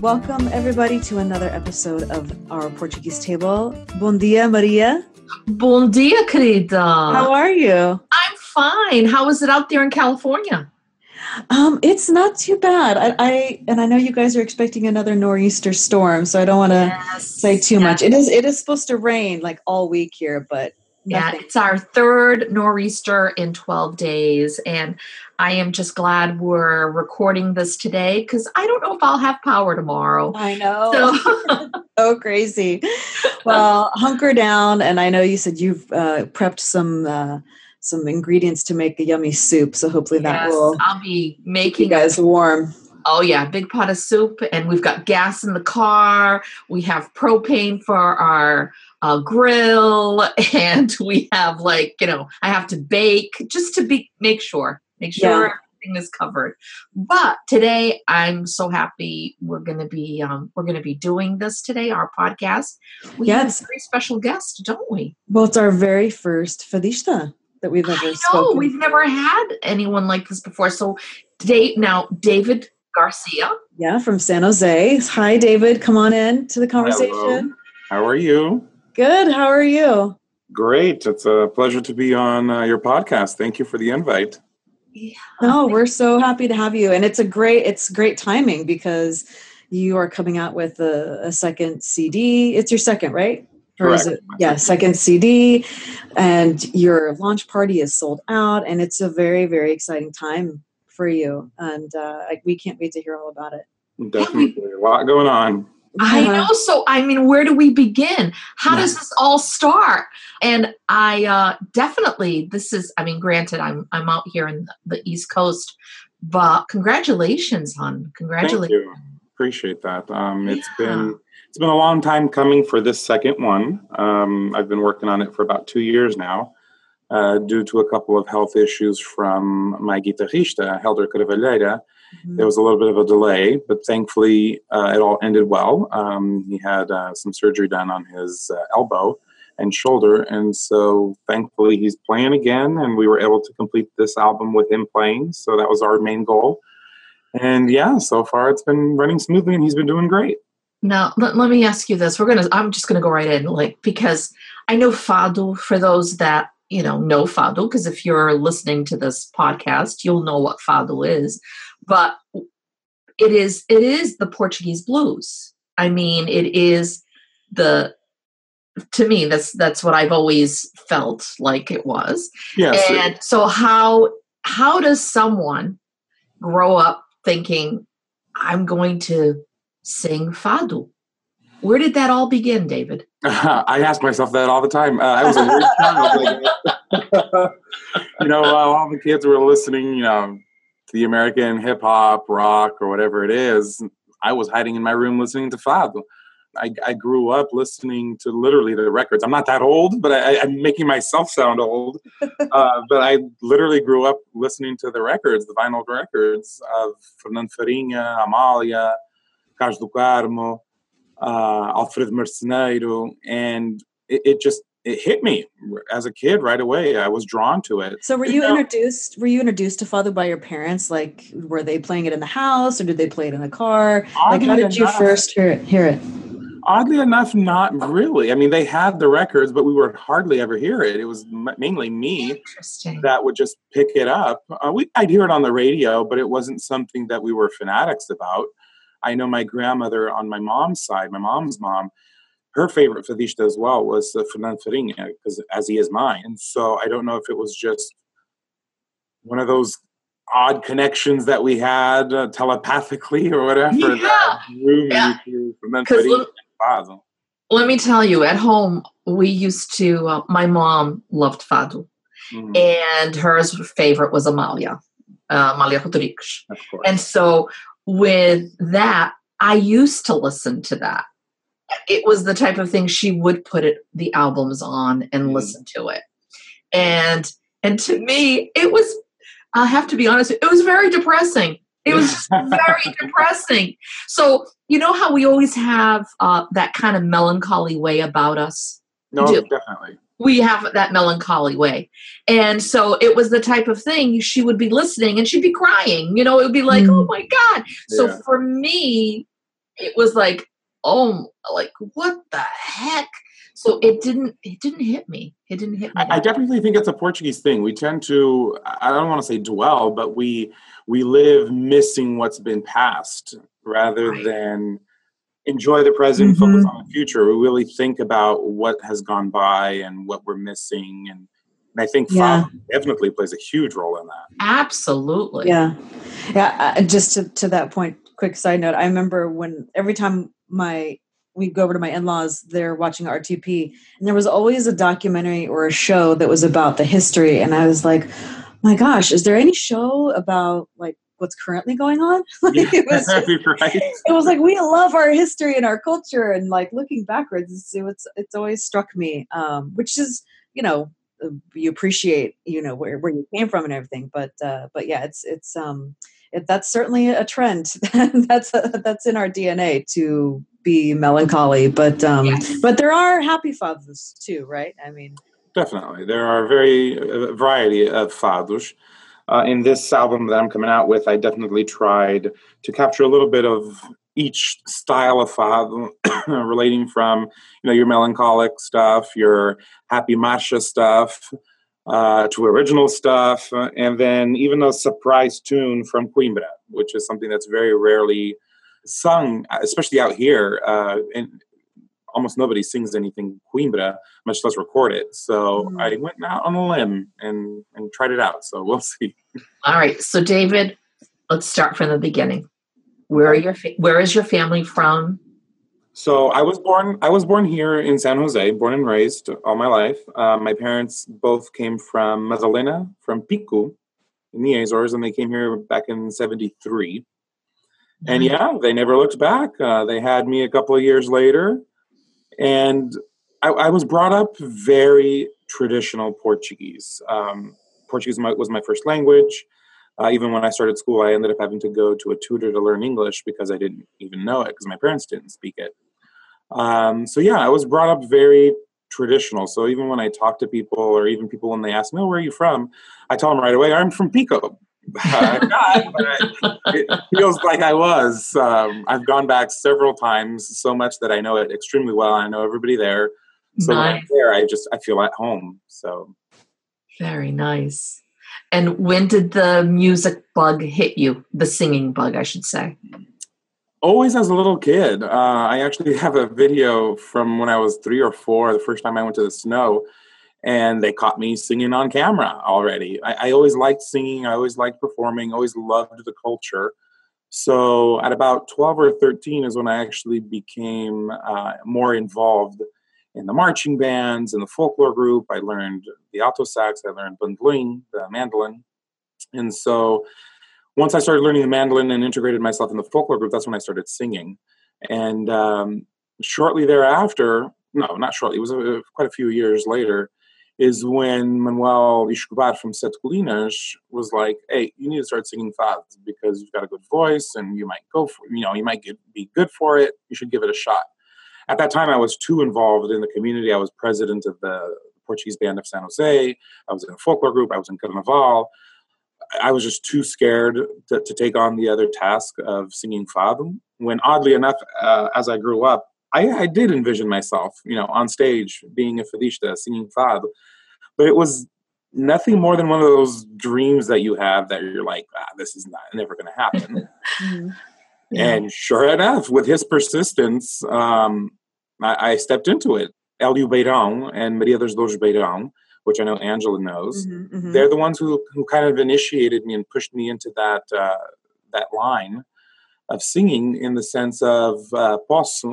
Welcome, everybody, to another episode of our Portuguese table. Bom dia, Maria. Bom dia, querida. How are you? I'm fine. How is it out there in California? Um, it's not too bad. I, I, and I know you guys are expecting another nor'easter storm, so I don't want to yes, say too yes. much. It is it is supposed to rain like all week here, but yeah, it's our third nor'easter in 12 days. And I am just glad we're recording this today because I don't know if I'll have power tomorrow. I know. So, so crazy. Well, hunker down. And I know you said you've uh, prepped some. Uh, some ingredients to make a yummy soup. So hopefully that yes, will. I'll be making you guys warm. Oh yeah, big pot of soup, and we've got gas in the car. We have propane for our uh, grill, and we have like you know I have to bake just to be make sure make sure yeah. everything is covered. But today I'm so happy we're going to be um, we're going to be doing this today our podcast. We yes. have a very special guest, don't we? Well, it's our very first fadista that we've ever. I know spoken. we've never had anyone like this before. So, today now David Garcia. Yeah, from San Jose. Hi, David. Come on in to the conversation. Hello. How are you? Good. How are you? Great. It's a pleasure to be on uh, your podcast. Thank you for the invite. Yeah. No, we're so happy to have you, and it's a great it's great timing because you are coming out with a, a second CD. It's your second, right? Or Correct. is it? Yeah, second CD, and your launch party is sold out, and it's a very very exciting time for you, and uh, we can't wait to hear all about it. Definitely, a lot going on. I know. So, I mean, where do we begin? How does this all start? And I uh, definitely, this is, I mean, granted, I'm I'm out here in the East Coast, but congratulations, hon. Congratulations. Appreciate that. Um, it's yeah. been it's been a long time coming for this second one. Um, I've been working on it for about two years now uh, due to a couple of health issues from my guitarrista, Helder Carvalheira. Mm-hmm. There was a little bit of a delay, but thankfully uh, it all ended well. Um, he had uh, some surgery done on his uh, elbow and shoulder, and so thankfully he's playing again, and we were able to complete this album with him playing. So that was our main goal. And yeah, so far it's been running smoothly, and he's been doing great. Now, let, let me ask you this. We're going to, I'm just going to go right in, like, because I know Fado, for those that you know know fado because if you're listening to this podcast you'll know what fado is but it is it is the portuguese blues i mean it is the to me that's that's what i've always felt like it was yes and so how how does someone grow up thinking i'm going to sing fado where did that all begin, David? I ask myself that all the time. Uh, I was a weird child. you know, uh, all the kids were listening, you know, the American hip hop, rock, or whatever it is. I was hiding in my room listening to Fado. I, I, grew up listening to literally the records. I'm not that old, but I, am making myself sound old. Uh, but I literally grew up listening to the records, the vinyl records of Fernando Farinha, Amália, Carlos do Carmo, uh, Alfredo Marceneiro, and it, it, just it hit me as a kid right away. I was drawn to it. So, were you, you know, introduced? Were you introduced to Fado by your parents? Like, were they playing it in the house, or did they play it in the car? Like, how did you enough, first hear it? Hear it? Oddly enough, not really. I mean, they had the records, but we would hardly ever hear it. It was mainly me that would just pick it up. Uh, we, I'd hear it on the radio, but it wasn't something that we were fanatics about. I know my grandmother on my mom's side, my mom's mom, her favorite fadista as well was uh, Fernando Farinha, because as he is mine. And so I don't know if it was just one of those odd connections that we had uh, telepathically or whatever yeah. yeah. me. Let me tell you, at home, we used to, uh, my mom loved Fado. Mm-hmm. And hers favorite was Amália, uh, Amália Rodrigues. And so with that, I used to listen to that. It was the type of thing she would put it the albums on and Mhm. listen to it. And and to me, it was I have to be honest, it was very depressing. It was just very depressing. So, you know how we always have uh, that kind of melancholy way about us? No, do. definitely. we have that melancholy way. And so it was the type of thing she would be listening and she'd be crying. You know, it would be like, Mm. oh my God. So Yeah. for me, it was like, oh, like what the heck? So it didn't, it didn't hit me. It didn't hit me. I, I definitely think it's a Portuguese thing. We tend to, I don't want to say dwell, but we we live missing what's been past rather Right. than enjoy the present, focus Mhm. on the future. We really think about what has gone by and what we're missing. And, and I think Yeah. definitely plays a huge role in that. Absolutely. Yeah, yeah. Uh, just to to that point, quick side note. I remember when every time my we go over to my in-laws, they're watching RTP, and there was always a documentary or a show that was about the history, and I was like, my gosh, is there any show about like what's currently going on? like, it was just- right? it was like we love our history and our culture and like looking backwards it's it's, it's always struck me um which is you know uh, you appreciate you know where, where you came from and everything but uh but yeah it's it's um it, that's certainly a trend that's that's in our dna to be melancholy but um Yes. but there are happy fados too right i mean Definitely. There are very a variety of fados. Uh, in this album that I'm coming out with, I definitely tried to capture a little bit of each style of fado, relating from you know your melancholic stuff, your happy marcha stuff, uh, to original stuff, uh, and then even a surprise tune from Coimbra, which is something that's very rarely sung, especially out here. Uh, and almost nobody sings anything Coimbra much less record it. So Mhm. I went out on a limb and and tried it out. So we'll see. All right. So David, let's start from the beginning. Where are your fa- where is your family from? So I was born. I was born here in San Jose, born and raised all my life. Uh, my parents both came from Madalena, from Pico, in the Azores, and they came here back in '73. And yeah, they never looked back. Uh, they had me a couple of years later, and I, I was brought up very traditional Portuguese. Um, Portuguese was my first language. Uh, even when I started school, I ended up having to go to a tutor to learn English because I didn't even know it because my parents didn't speak it. Um, so yeah, I was brought up very traditional. So even when I talk to people, or even people when they ask me, "Oh, where are you from?" I tell them right away, "I'm from Pico." But I- it feels like I was. Um, I've gone back several times, so much that I know it extremely well. I know everybody there. So Nice. there, I just I feel at home. So Very nice. And when did the music bug hit you? The singing bug, I should say. Always as a little kid, uh, I actually have a video from when I was three or four. The first time I went to the snow, and they caught me singing on camera already. I, I always liked singing. I always liked performing. Always loved the culture. So at about twelve or thirteen is when I actually became uh, more involved in the marching bands and the folklore group. I learned the alto sax. I learned bandolim, the mandolin, and so once I started learning the mandolin and integrated myself in the folklore group, that's when I started singing. And um, shortly thereafter, no, not shortly, it was uh quite a few years later, is when Manuel Escobar from Sete Colinas was like, hey, you need to start singing fads because you've got a good voice and you might go for you know, you might get, be good for it. You should give it a shot. At that time, I was too involved in the community. I was president of the Portuguese band of San Jose. I was in a folklore group. I was in Carnaval. I was just too scared to, to take on the other task of singing fado. When oddly enough, uh, as I grew up, I, I did envision myself, you know, on stage being a fadista, singing fado. But it was nothing more than one of those dreams that you have that you're like, ah, this is not never going to happen. mhm. And sure enough, with his persistence, um, I, I stepped into it. Elio Beirão and Maria dos Dores Beirão, which I know Angela knows, Mhm, mhm. they're the ones who, who kind of initiated me and pushed me into that uh, that line of singing in the sense of uh,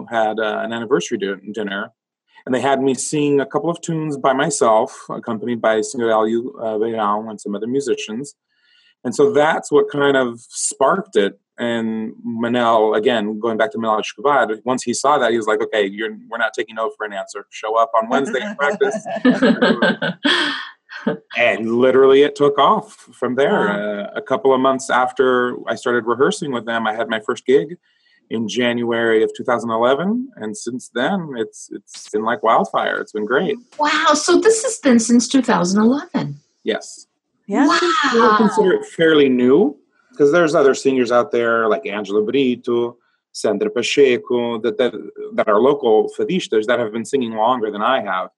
had uh, an anniversary din- dinner and they had me sing a couple of tunes by myself accompanied by Senor Elio uh, Beirão and some other musicians and so that's what kind of sparked it And Manel, again, going back to Manel Escobar, once he saw that, he was like, okay, you're, we're not taking no for an answer. Show up on Wednesday and practice. and literally it took off from there. Uh, a couple of months after I started rehearsing with them, I had my first gig in January of 2011, and since then it's it's been like wildfire. It's been great. wow. So this has been since 2011. Yes, Yeah. I consider it fairly new because there's other singers out there like Angela Brito, Sandra Pacheco that that, that are local fadistas that have been singing longer than I have.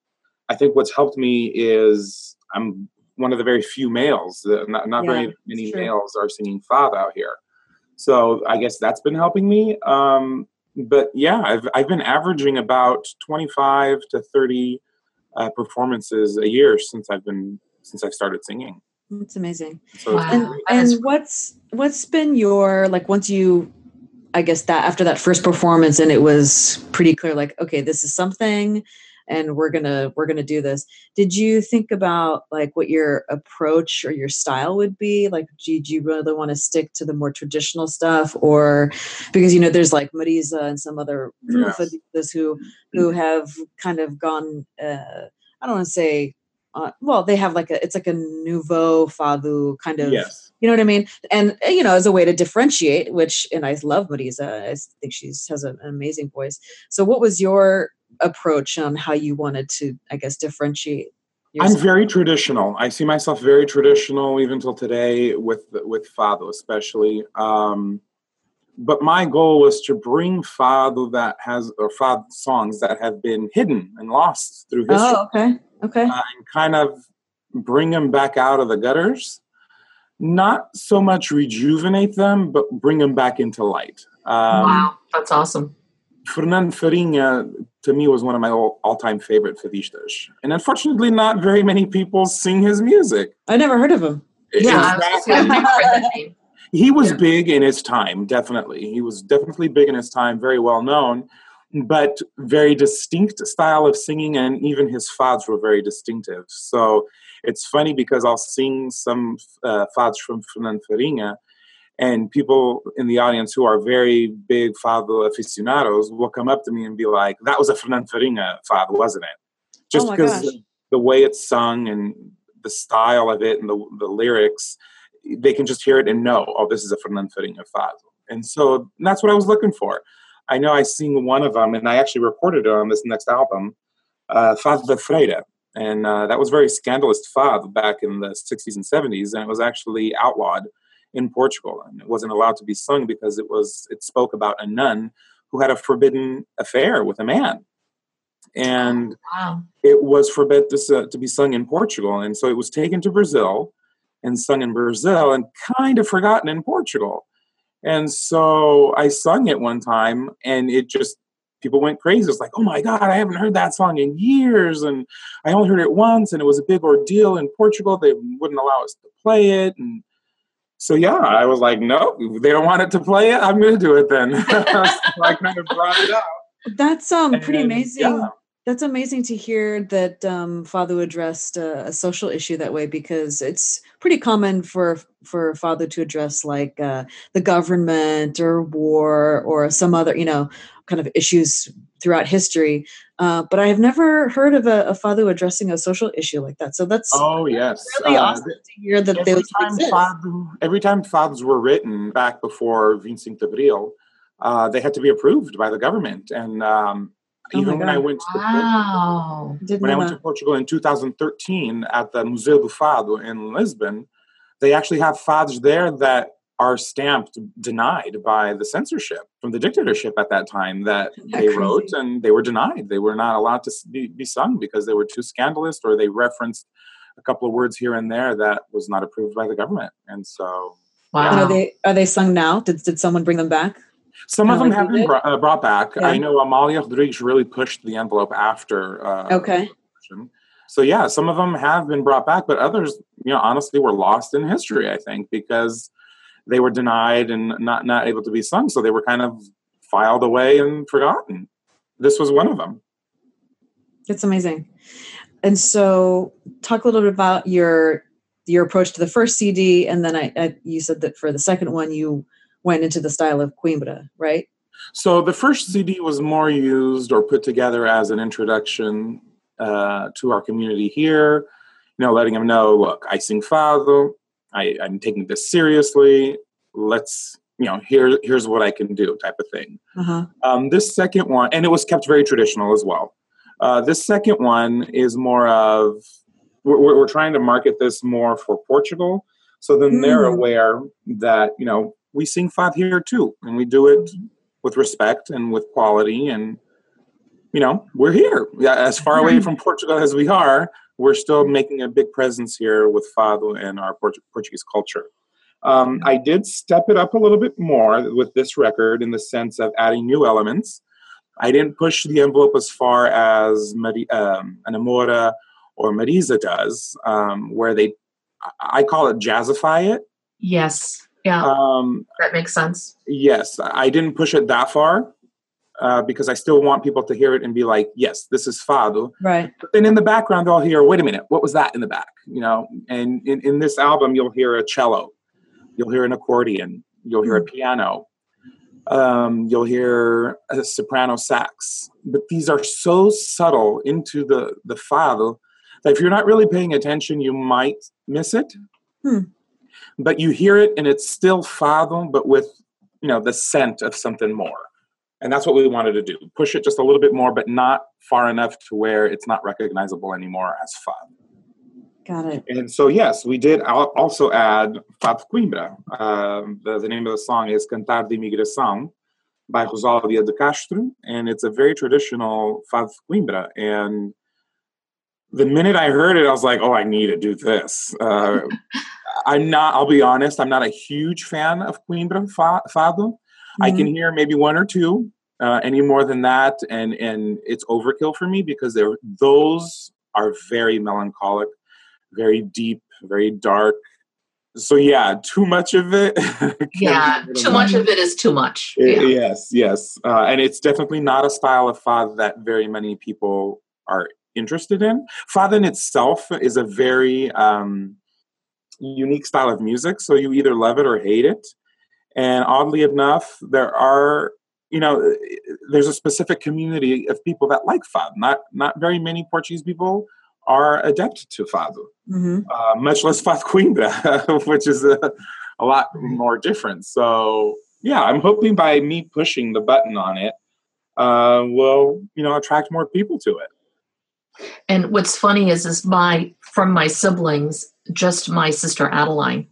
I think what's helped me is I'm one of the very few males. Not not Yeah, very many males are singing fado out here. So I guess that's been helping me. Um, but yeah, I've I've been averaging about 25 to 30 uh, performances a year since I've been since I've starred singing. That's amazing. So Wow. And great. That is and what's what's been your like once you I guess that after that first performance and it was pretty clear like okay this is something and we're going to we're going to do this. Did you think about like what your approach or your style would be? Like did you really want to stick to the more traditional stuff or because you know there's like Mariza and some other Yes. fadistas who who have kind of gone uh I don't want to say uh, well they have like a it's like a nouveau fado kind of yes. you know what I mean? And uh, you know, as a way to differentiate, which and I love Mariza. I think she has an amazing voice. So, what was your approach on how you wanted to, I guess, differentiate? Yourself? I'm very traditional. I see myself very traditional even till today with with fado, especially. Um, but my goal was to bring fado that has or fado songs that have been hidden and lost through history, Oh, okay, okay, uh, and kind of bring them back out of the gutters. Not so much rejuvenate them, but bring them back into light. Um, wow. That's awesome. Fernando Farinha, to me, was one of my all, all-time favorite fadistas. And unfortunately, not very many people sing his music. I never heard of him. Yeah, Exactly. gonna say, I've never heard that name. He was Yeah. big in his time, definitely. He was definitely big in his time, very well known, but very distinct style of singing, and even his fads were very distinctive. So it's funny because I'll sing some uh, fads from Fernando Farinha, and people in the audience who are very big fado aficionados will come up to me and be like, "That was a Fernando Farinha fado, wasn't it?" Just Oh because gosh. the way it's sung and the style of it and the, the lyrics, they can just hear it and know, oh, this is a Fernando Farinha fado. And so that's what I was looking for. I know I sing one of them, and I actually recorded it on this next album, uh, Fado de Freira. And uh, that was very scandalous fado back in the 60s and 70s, and it was actually outlawed in Portugal, and it wasn't allowed to be sung because it was it spoke about a nun who had a forbidden affair with a man, and Wow. it was forbidden to, s- to be sung in Portugal. And so it was taken to Brazil and sung in Brazil and kind of forgotten in Portugal. And so I sung it one time and it just, people went crazy. It's like, oh my God, I haven't heard that song in years. And I only heard it once and it was a big ordeal in Portugal. They wouldn't allow us to play it. And so, yeah, I was like, no, they don't want it to play it. I'm going to do it then. so I kind of brought it up. That's um pretty And, amazing. yeah. That's amazing to hear that um, Fado addressed a, a social issue that way because it's pretty common for for Fado to address like uh, the government or war or some other you know kind of issues throughout history. Uh, but I have never heard of a, a Fado addressing a social issue like that. So that's Oh, yes. really Uh, awesome to hear that every those time, exist. every time were written back before 25 de Abril, uh, they had to be approved by the government. And um, Oh even when I went to Wow. Didn't when I went to. Portugal in 2013 at the Museu do Fado in Lisbon, they actually have fados there that are stamped denied by the censorship from the dictatorship at that time that Isn't that they crazy? wrote and they were denied. They were not allowed to be, be sung because they were too scandalous or they referenced a couple of words here and there that was not approved by the government. And so Wow. And are they are they sung now? Did did someone bring them back? Some of them have been brought, uh, brought back. Yeah. I know Amalia Rodrigues really pushed the envelope after. Uh, Okay. So yeah, some of them have been brought back, but others, you know, honestly, were lost in history. I think because they were denied and not not able to be sung, so they were kind of filed away and forgotten. This was one of them. It's amazing. And so, talk a little bit about your your approach to the first CD, and then I, I you said that for the second one, you went into the style of Coimbra, right? So the first CD was more used or put together as an introduction uh, to our community here. You know, letting them know, look, I sing fado. I, I'm taking this seriously. Let's, you know, here here's what I can do, type of thing. Uh-huh. Um, this second one, and it was kept very traditional as well. Uh, this second one is more of we're, we're trying to market this more for Portugal, so then they're Mm. aware that you know we sing fado here too, and we do it with respect and with quality, and you know we're here. Yeah, as far away from Portugal as we are, we're still making a big presence here with fado and our Port- Portuguese culture. Um, I did step it up a little bit more with this record in the sense of adding new elements. I didn't push the envelope as far as Mari- um, Ana Moura or Mariza does, um, where they, I call it jazzify it. Yes. Yeah. Um, that makes sense. yes, I didn't push it that far uh, because I still want people to hear it and be like, yes, this is fado. Right. But then in the background, they'll hear, wait a minute, what was that in the back? You know, and in, in this album, you'll hear a cello, you'll hear an accordion, you'll hear a piano, um, you'll hear a soprano sax. But these are so subtle into the, the fado that if you're not really paying attention, you might miss it. Hmm. But you hear it and it's still fado, but with, you know, the scent of something more. And that's what we wanted to do. Push it just a little bit more, but not far enough to where it's not recognizable anymore as fado. Got it. And so, yes, we did al- also add Fado Coimbra. Um, the, the name of the song is Cantar de Emigração by Rosália de Castro, and it's a very traditional Fado Coimbra. And the minute I heard it, I was like, oh, I need to do this. Uh, I'm not, I'll be honest, I'm not a huge fan of Coimbra fa- Fado. I can hear maybe one or two. Uh, any more than that, and and it's overkill for me because they're those are very melancholic, very deep, very dark. So yeah, too much of it. Yeah. Too much of it is too much. I- Yeah. Yes, yes, uh, and it's definitely not a style of fado that very many people are interested in. Fado in itself is a very um, unique style of music, so you either love it or hate it. And oddly enough, there are you know there's a specific community of people that like fado. Not not very many Portuguese people are adept to fado hmm uh, much less Fado Coimbra, which is a, a lot more different. So yeah, I'm hoping by me pushing the button on it, uh, will you know attract more people to it. And what's funny is, is my from my siblings, just my sister Adeline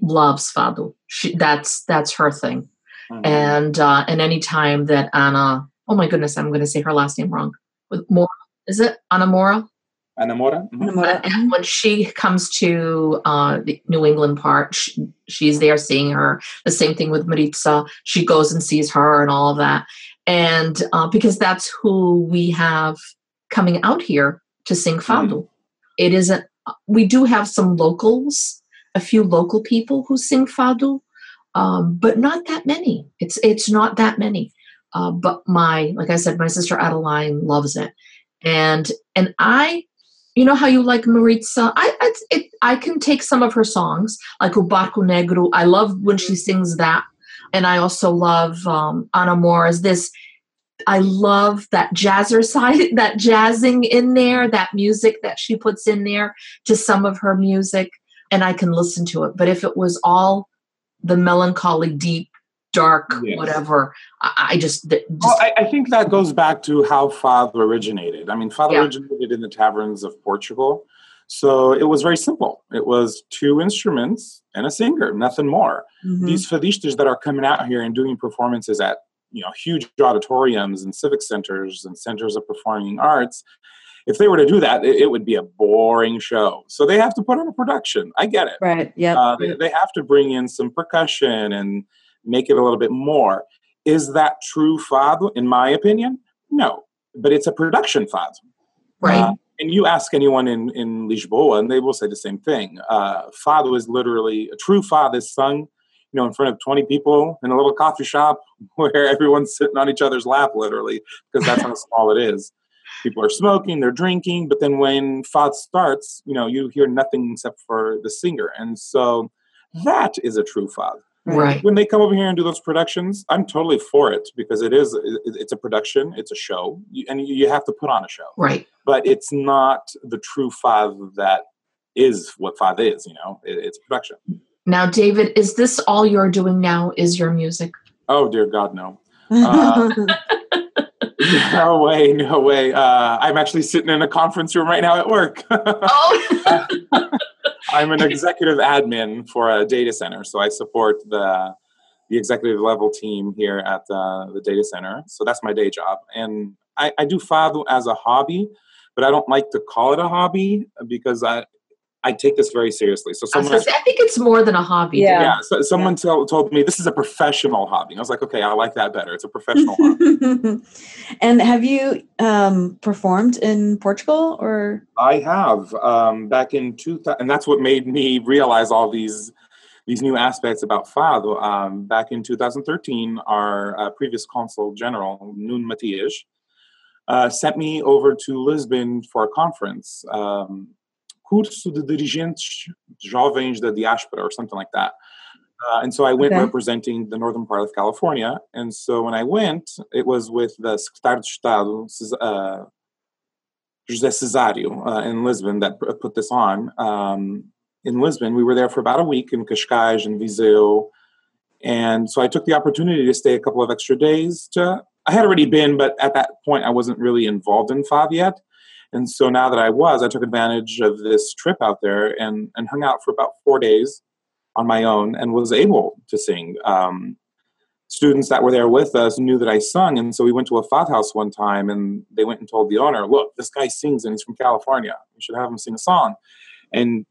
loves fado. She that's that's her thing. Mhm. And uh, and any time that Anna, oh my goodness, I'm going to say her last name wrong. With Mora, is it Anna Mora? Anamora? Mhm. Enamora. And when she comes to uh, the New England part, she, she's there seeing her. The same thing with Maritza. She goes and sees her and all of that. And uh, because that's who we have coming out here to sing fado. It isn't, we do have some locals, a few local people who sing fado, um, but not that many. It's, it's not that many. Uh, but my, like I said, my sister Adeline loves it. And, and I, you know how you like Maritza? I I, it, I can take some of her songs, like O Barco Negro. I love when she sings that, and I also love um, Ana Moura's this. I love that jazzer side, that jazzing in there, that music that she puts in there to some of her music, and I can listen to it. But if it was all the melancholy, deep, dark, Yes. whatever, I, I just. just well, I, I think that goes back to how fado originated. I mean, fado Yeah. originated in the taverns of Portugal, so it was very simple. It was two instruments and a singer, nothing more. Mhm. these fadistas that are coming out here and doing performances at you know huge auditoriums and civic centers and centers of performing arts if they were to do that it, would be a boring show so they have to put on a production i get it Right. Yeah. uh, they, they have to bring in some percussion and make it a little bit more is that true fado in my opinion no but it's a production fado right. uh, and you ask anyone in, in Lisboa, and they will say the same thing. Uh, fado is literally a true fado is sung, you know, in front of twenty people in a little coffee shop where everyone's sitting on each other's lap, literally, because that's how small it is. People are smoking, they're drinking, but then when fado starts, you know, you hear nothing except for the singer, and so that is a true fado. Right. when they come over here and do those productions, I'm totally for it because it is it's a production, it's a show, and you you have to put on a show. Right. But it's not the true fado that is what fado is. You know, it, it's production. Now, David, is this all you're doing now? Is your music? Oh dear God, no. Uh, No way, no way. Uh, I'm actually sitting in a conference room right now at work. Oh, I'm an executive admin for a data center, so I support the the executive level team here at uh, the data center. So that's my day job, and I, I do Fado as a hobby, but I don't like to call it a hobby because I I take this very seriously. So I, was someone. gonna say, I think it's more than a hobby. Yeah. yeah, so someone tell, told me this is a professional hobby. I was like, okay, I like that better. It's a professional hobby. and have you um, performed in Portugal or? I have um, back in 2000, and that's what made me realize all these these new aspects about Fado. Um, back in 2013, our uh, previous consul general, Nuno Matias, uh, sent me over to Lisbon for a conference, um, Curso de Dirigentes Jovens da Diáspora, or something like that. Uh, and so I went Okay. representing the northern part of California. And so when I went, it was with the Secretario de Estado, uh, José Cesario uh, in Lisbon that put this on. Um, in Lisbon, we were there for about a week in Cascais and Viseu. And so I took the opportunity to stay a couple of extra days. To, I had already been, but at that point, I wasn't really involved in fado yet. And so now that I was, I took advantage of this trip out there and, and hung out for about four days on my own and was able to sing. Um, students that were there with us knew that I sung, and so we went to a fado house one time, and they went and told the owner, "Look, this guy sings, and he's from California. We should have him sing a song." And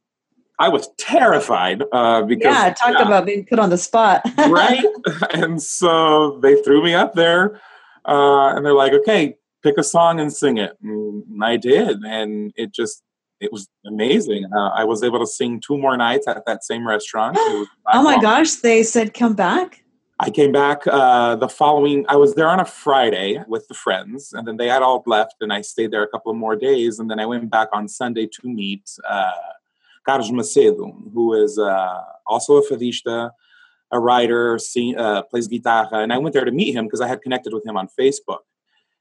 I was terrified uh, because Yeah, talk about being put on the spot. right, and so they threw me up there, uh, and they're like, "Okay, pick a song and sing it," and I did, and it just. It was amazing. Uh, I was able to sing two more nights at that same restaurant. Oh my gosh, they said come back. I came back uh, the following. I was there on a Friday with the friends, and then they had all left, and I stayed there a couple of more days, and then I went back on Sunday to meet uh, Carlos Macedo, who is uh, also a fadista, a writer, sing, uh, plays guitar, and I went there to meet him because I had connected with him on Facebook.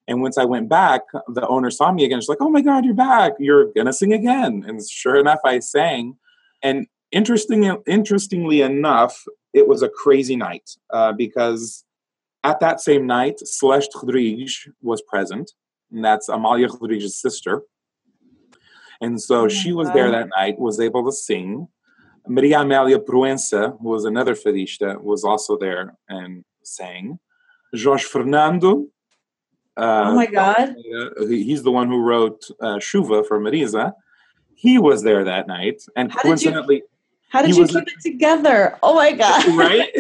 And once I went back, the owner saw me again. She's like, "Oh my God, you're back! You're gonna sing again!" And sure enough, I sang. And interesting, interestingly enough, it was a crazy night uh, because at that same night, Celeste Rodrigues was present, and that's Amalia Rodrigues' sister. And so Oh she was there that night, was able to sing. Maria Amélia Proença, who was another fadista, was also there and sang. Jorge Fernando. Uh, oh my god. uh, he's the one who wrote uh, Chuva for Mariza. He was there that night, and How did you- coincidentally, How did he you was keep it together? Oh my god. right?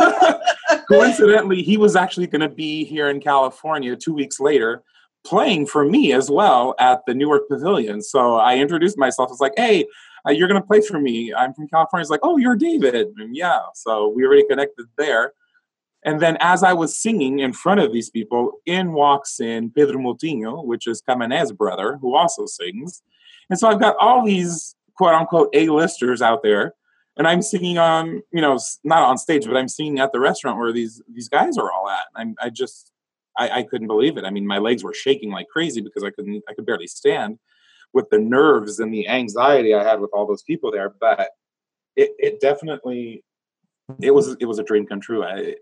Coincidentally, he was actually going to be here in California two weeks later, playing for me as well at the Newark Pavilion. So I introduced myself. I was like, "Hey, uh, you're going to play for me. I'm from California." He's like, "Oh, you're David." And yeah, so we already connected there. And then, as I was singing in front of these people, in walks in Pedro Moutinho, which is Camané's brother, who also sings. And so I've got all these quote unquote A-listers out there and I'm singing on, you know, not on stage, but I'm singing at the restaurant where these these guys are all at. I'm, I just, I, I couldn't believe it. I mean, my legs were shaking like crazy because I couldn't, I could barely stand with the nerves and the anxiety I had with all those people there. But it, it definitely, it was, it was a dream come true. I,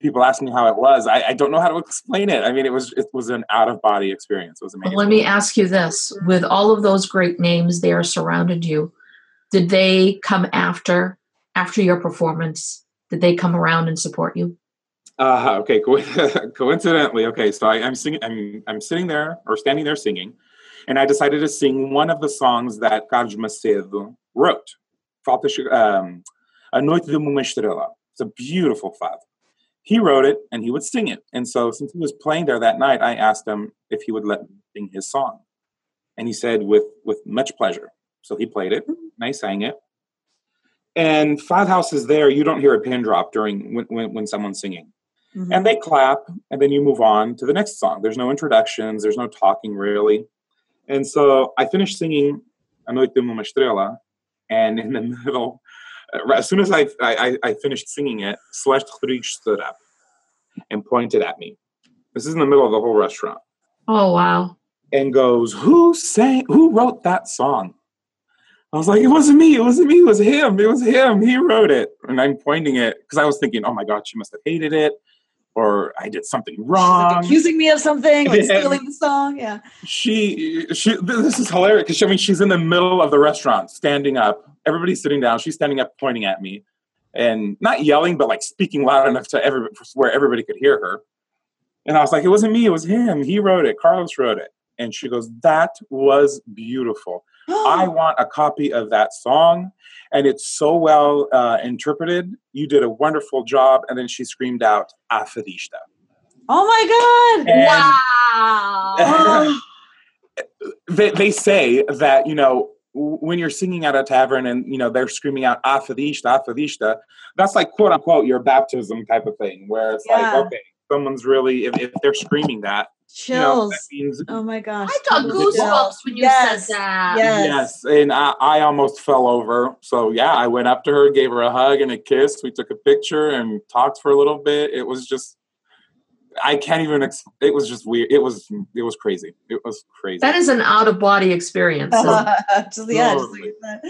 people ask me how it was. I, I don't know how to explain it. I mean, it was, it was an out of body experience. It was amazing. Let me ask you this: with all of those great names there surrounded you, did they come after after your performance? Did they come around and support you? Uh, okay, co- coincidentally, okay, so I, I'm singing, I'm, I'm sitting there or standing there singing, and I decided to sing one of the songs that Carlos Macedo wrote. Um, A Noite de uma Estrela. It's a beautiful fado. He wrote it and he would sing it. And so, since he was playing there that night, I asked him if he would let me sing his song. And he said, with, with much pleasure. So he played it and I sang it. And Fado Houses there, you don't hear a pin drop during when, when, when someone's singing Mhm. and they clap and then you move on to the next song there's no introductions there's no talking really and so i finished singing a noite uma estrela and in the middle Uh, As soon as I, I, I finished singing it, Celeste Rodrigues stood up and pointed at me. This is in the middle of the whole restaurant Oh wow. and goes, "Who sang? Who wrote that song?" I was like, "It wasn't me. It wasn't me. It was him. It was him. He wrote it." And I'm pointing it because I was thinking, "Oh my god, she must have hated it, or I did something wrong." like accusing me of something, like Yeah. stealing the song. Yeah. she she this is hilarious because I mean she's in the middle of the restaurant, standing up. Everybody's sitting down. She's standing up, pointing at me, and not yelling, but like speaking loud enough to everybody where everybody could hear her. And I was like, "It wasn't me. It was him. He wrote it. Carlos wrote it." And she goes, "That was beautiful. I want a copy of that song." And it's so well uh, interpreted. You did a wonderful job. And then she screamed out, "Afadista." oh my god. And- wow. They, they say that you know when you're singing at a tavern and you know they're screaming out afadista afadista that's like quote unquote your baptism type of thing where it's Yeah. like okay someone's really if, if they're screaming that you know chills. means oh my gosh. I got Chills. goosebumps when you Yes. said that. Yes. yes and I, I almost fell over so yeah i went up to her gave her a hug and a kiss we took a picture and talked for a little bit it was just i can't even ex- it was just weird it was it was crazy it was crazy That is an out of body experience. So just, yeah, just like that.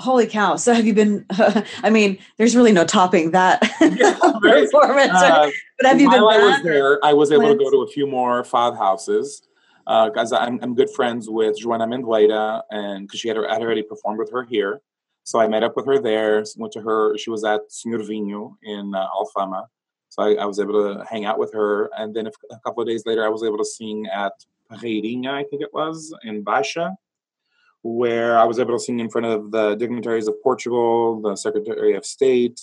Holy cow. So have you been I mean, there's really no topping that Yeah, right. performance. Uh, but have you been I was there, I was able to go to a few more fado houses because I'm, I'm good friends with Joana Amendoeira, and because she had, had already performed with her here. So I met up with her there, went to her, she was at Senhor Vinho in uh, Alfama. So I, I was able to hang out with her. And then a, a couple of days later, I was able to sing at Reirinha, I think it was, in Baixa, where I was able to sing in front of the dignitaries of Portugal, the Secretary of State,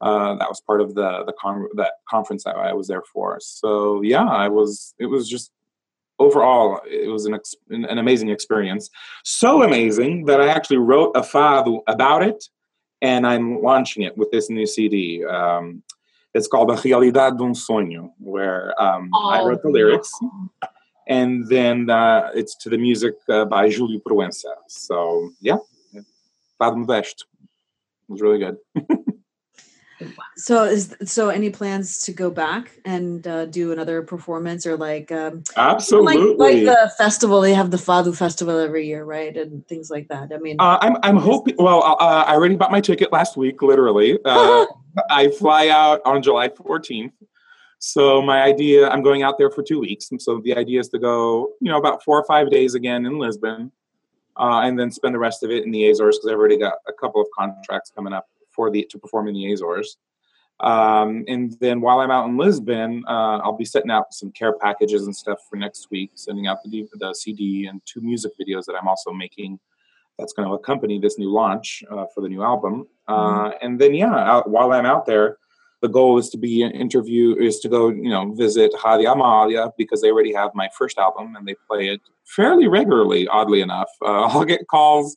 uh, that was part of the the con- that conference that I was there for. So yeah, I was. It was just overall, it was an ex- an, an amazing experience. So amazing that I actually wrote a fado about it, and I'm launching it with this new CD. Um, it's called A Realidade de um Sonho, where um, I wrote the lyrics, and then uh, it's to the music uh, by Júlio Proença. So yeah, Modesto. It was really good. So is so any plans to go back and uh, do another performance or like um like Absolutely. like the festival they have the Fado festival every year right and things like that. I mean Uh, I'm I'm hoping. Well, uh, I already bought my ticket last week. Literally, uh, I fly out on July 14th. So my idea, I'm going out there for two weeks. And so the idea is to go, you know, about four or five days again in Lisbon, uh, and then spend the rest of it in the Azores because I've already got a couple of contracts coming up for the to perform in the Azores. Um, and then while I'm out in Lisbon, uh, I'll be setting out some care packages and stuff for next week, sending out the, the CD and two music videos that I'm also making that's going to accompany this new launch uh, for the new album. Uh, and then, yeah, out, while I'm out there, the goal is to be an interview, is to go, you know, visit Rádio Amália because they already have my first album and they play it fairly regularly, oddly enough. Uh, I'll get calls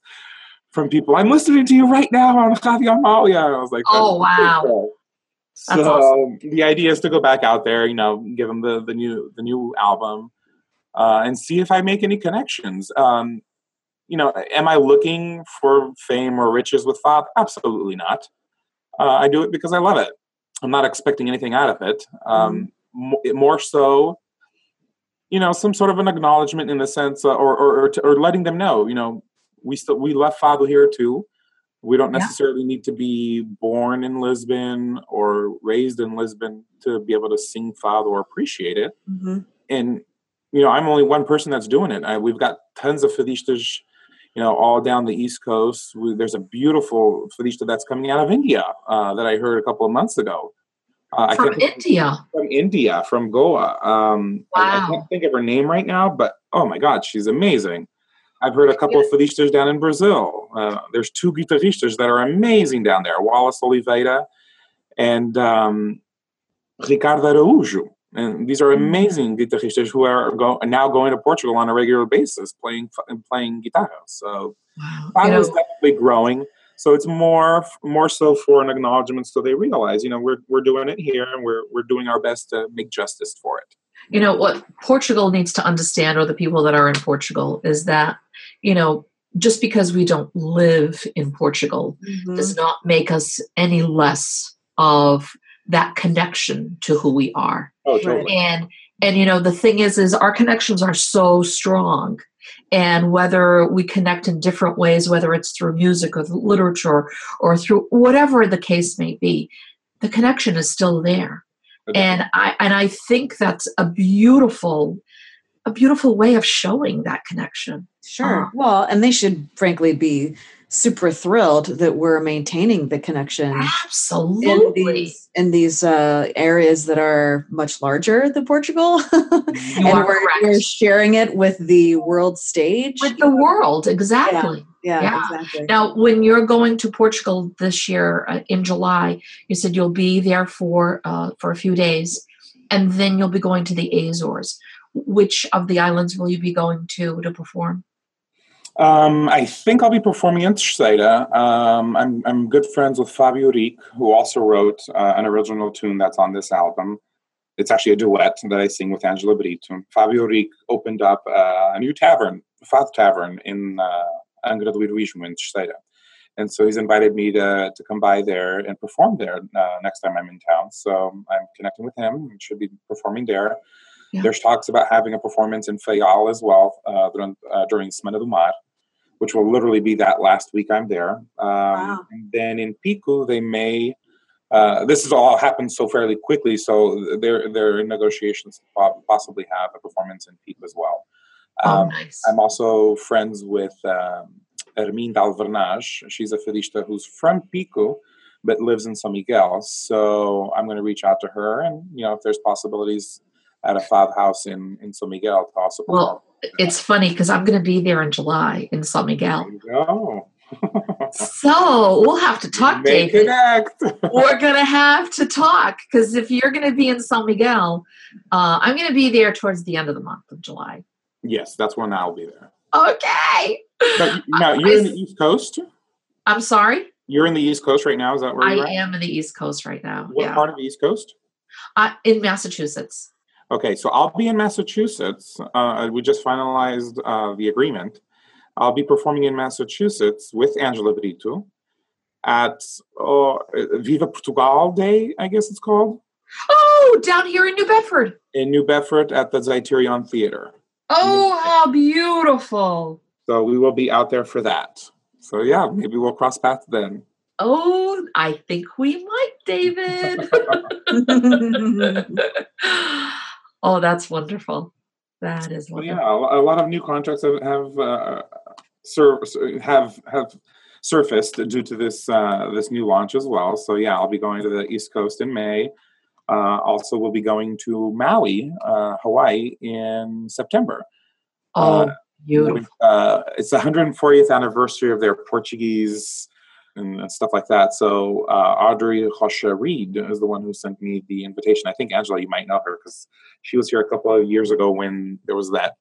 from people, I'm listening to you right now on Rádio Amália. And I was like, Oh, wow. cool." So awesome. the idea is to go back out there, you know, give them the, the new the new album, uh, and see if I make any connections. Um, you know, am I looking for fame or riches with fado? Absolutely not. Uh, I do it because I love it. I'm not expecting anything out of it. Um, mo- More so, you know, some sort of an acknowledgement in a sense, uh, or or or, to, or letting them know, you know, we still we love Fado here too. We don't Yeah. necessarily need to be born in Lisbon or raised in Lisbon to be able to sing Fado or appreciate it mhm. and you know i'm only one person that's doing it I, we've got tons of fadistas you know all down the east coast. We, there's a beautiful fadista that's coming out of india uh, that i heard a couple of months ago. Uh, From India. from india from goa. Um, I, I can't think of her name right now but oh my god she's amazing. I've heard a couple of fadistas down in brazil. Uh, there's two guitarristas that are amazing down there wallace oliveira and um, ricardo araújo and these are amazing guitaristas who are go- now going to Portugal on a regular basis, playing playing guitar. So Wow. that is definitely growing. So it's more more so for an acknowledgement, so they realize, you know, we're we're doing it here, and we're we're doing our best to make justice for it. you know what Portugal needs to understand, or the people that are in Portugal, is that you know just because we don't live in Portugal Mhm. does not make us any less of that connection to who we are. Oh, totally. And and you know the thing is is our connections are so strong and whether we connect in different ways whether it's through music or literature or through whatever the case may be the connection is still there and i and i think that's a beautiful a beautiful way of showing that connection Sure. Uh, well, and they should frankly be super thrilled that we're maintaining the connection in absolutely these in these uh, areas that are much larger than Portugal, and we're, we're sharing it with the world stage. with the world exactly yeah, yeah. exactly. Now, when you're going to Portugal this year uh, in July, you said you'll be there for uh, for a few days, and then you'll be going to the Azores. Which of the islands will you be going to to perform? Um, I think I'll be performing in Terceira. Um, I'm, I'm good friends with Fabio Ric, who also wrote uh, an original tune that's on this album. It's actually a duet that I sing with Angela Brito. Fabio Ric opened up uh, a new tavern, Fath Tavern, in uh, Angra do Heroísmo in Terceira. And so he's invited me to, to come by there and perform there uh, next time I'm in town. So I'm connecting with him and should be performing there. Yeah. There's talks about having a performance in Faial as well uh, during, uh, during Semana do Mar, which will literally be that last week I'm there. Um, Wow. And then in Pico, they may. Uh, this has all happened so fairly quickly, so they're they're in negotiations to possibly have a performance in Pico as well. oh, Um, nice. I'm also friends with um, Hermine Dalvernage. She's a fadista who's from Pico, but lives in San Miguel. So I'm going to reach out to her, and you know, if there's possibilities at a fado house in in San Miguel to also perform. Well, it's funny because I'm going to be there in July in San Miguel. So we'll have to talk, May David. We're going to have to talk because if you're going to be in San Miguel, uh, I'm going to be there towards the end of the month of July. yes, that's when I'll be there. Okay. But now you're in the East Coast. I'm sorry. You're in the East Coast right now. Is that where I am in the East Coast right now. What yeah. part of the East Coast? Uh, in Massachusetts. Okay, so I'll be in Massachusetts. Uh, we just finalized uh, the agreement. I'll be performing in Massachusetts with Angela Brito at uh, Viva Portugal Day, I guess it's called, Oh, down here in New Bedford. in New Bedford at the Zeiterion Theater. Oh, how beautiful. So we will be out there for that. So yeah, maybe we'll cross paths then. Oh, I think we might, David. oh, that's wonderful. That is wonderful. yeah, a lot of new contracts have have uh, sur- sur- have have surfaced due to this uh, this new launch as well. So yeah, I'll be going to the East Coast in May. Uh, also, we'll be going to Maui, uh, Hawaii, in September. Oh, Uh, beautiful. Uh, it's the 140th anniversary of their Portuguese and, and stuff like that. So uh, Audrey Rocha Reed is the one who sent me the invitation. I think Angela, you might know her because she was here a couple of years ago when there was that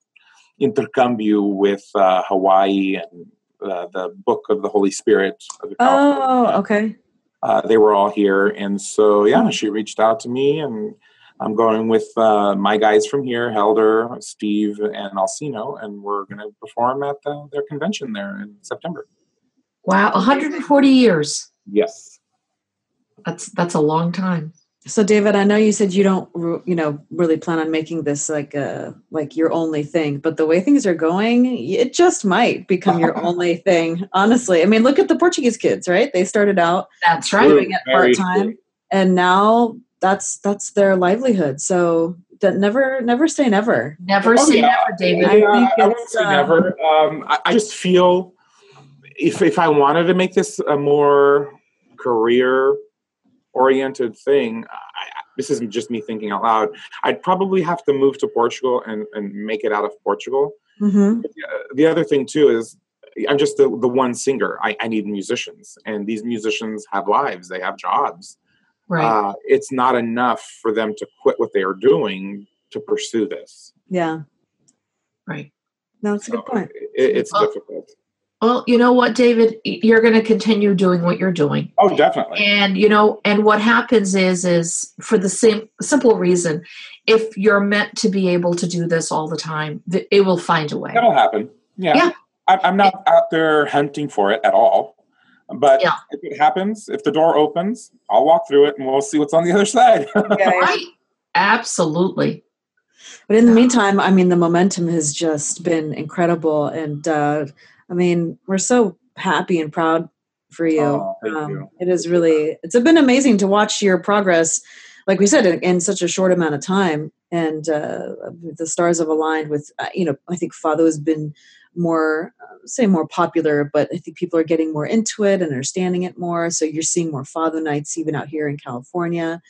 intercambio with uh, Hawaii and uh, the Book of the Holy Spirit. Of the oh, okay. uh, they were all here, and so yeah, she reached out to me, and I'm going with uh, my guys from here, Helder, Steve, and Alcino, and we're going to perform at the, their convention there in September. Wow, 140 years. Yes. That's that's a long time. So, David, I know you said you don't, you know, really plan on making this like a like your only thing, but the way things are going, it just might become your only thing. Honestly, I mean, look at the Portuguese kids, right? They started out That's right. doing it part time, true. and now that's that's their livelihood. So, that never never say never. Never Oh, say yeah. never, David. I Yeah, think I wouldn't it's, say uh, never. Um, I, I just feel if if I wanted to make this a more career oriented thing, I, I- this isn't just me thinking out loud. I'd probably have to move to Portugal and, and make it out of Portugal. hmm the other thing too is I'm just the, the one singer. I, I need musicians, and these musicians have lives. They have jobs. Right. Uh, it's not enough for them to quit what they are doing to pursue this. Yeah, right. no, that's a good point. It, it's Well- difficult. Well, you know what, David? You're going to continue doing what you're doing. Oh, definitely. and you know and what happens is is for the same simple reason if you're meant to be able to do this all the time it will find a way That'll happen. Yeah. Yeah. I, I'm not out there hunting for it at all. But Yeah. if it happens, if the door opens, I'll walk through it and we'll see what's on the other side. Yeah, yeah. Right. Absolutely. But in the meantime, I mean, the momentum has just been incredible, and uh, I mean, we're so happy and proud for you. Oh, um, you. It is really, it's been amazing to watch your progress. Like we said, in, in such a short amount of time, and uh, the stars have aligned with. Uh, you know, I think fado has been more, uh, say, more popular, but I think people are getting more into it and understanding it more. So you're seeing more fado nights even out here in California,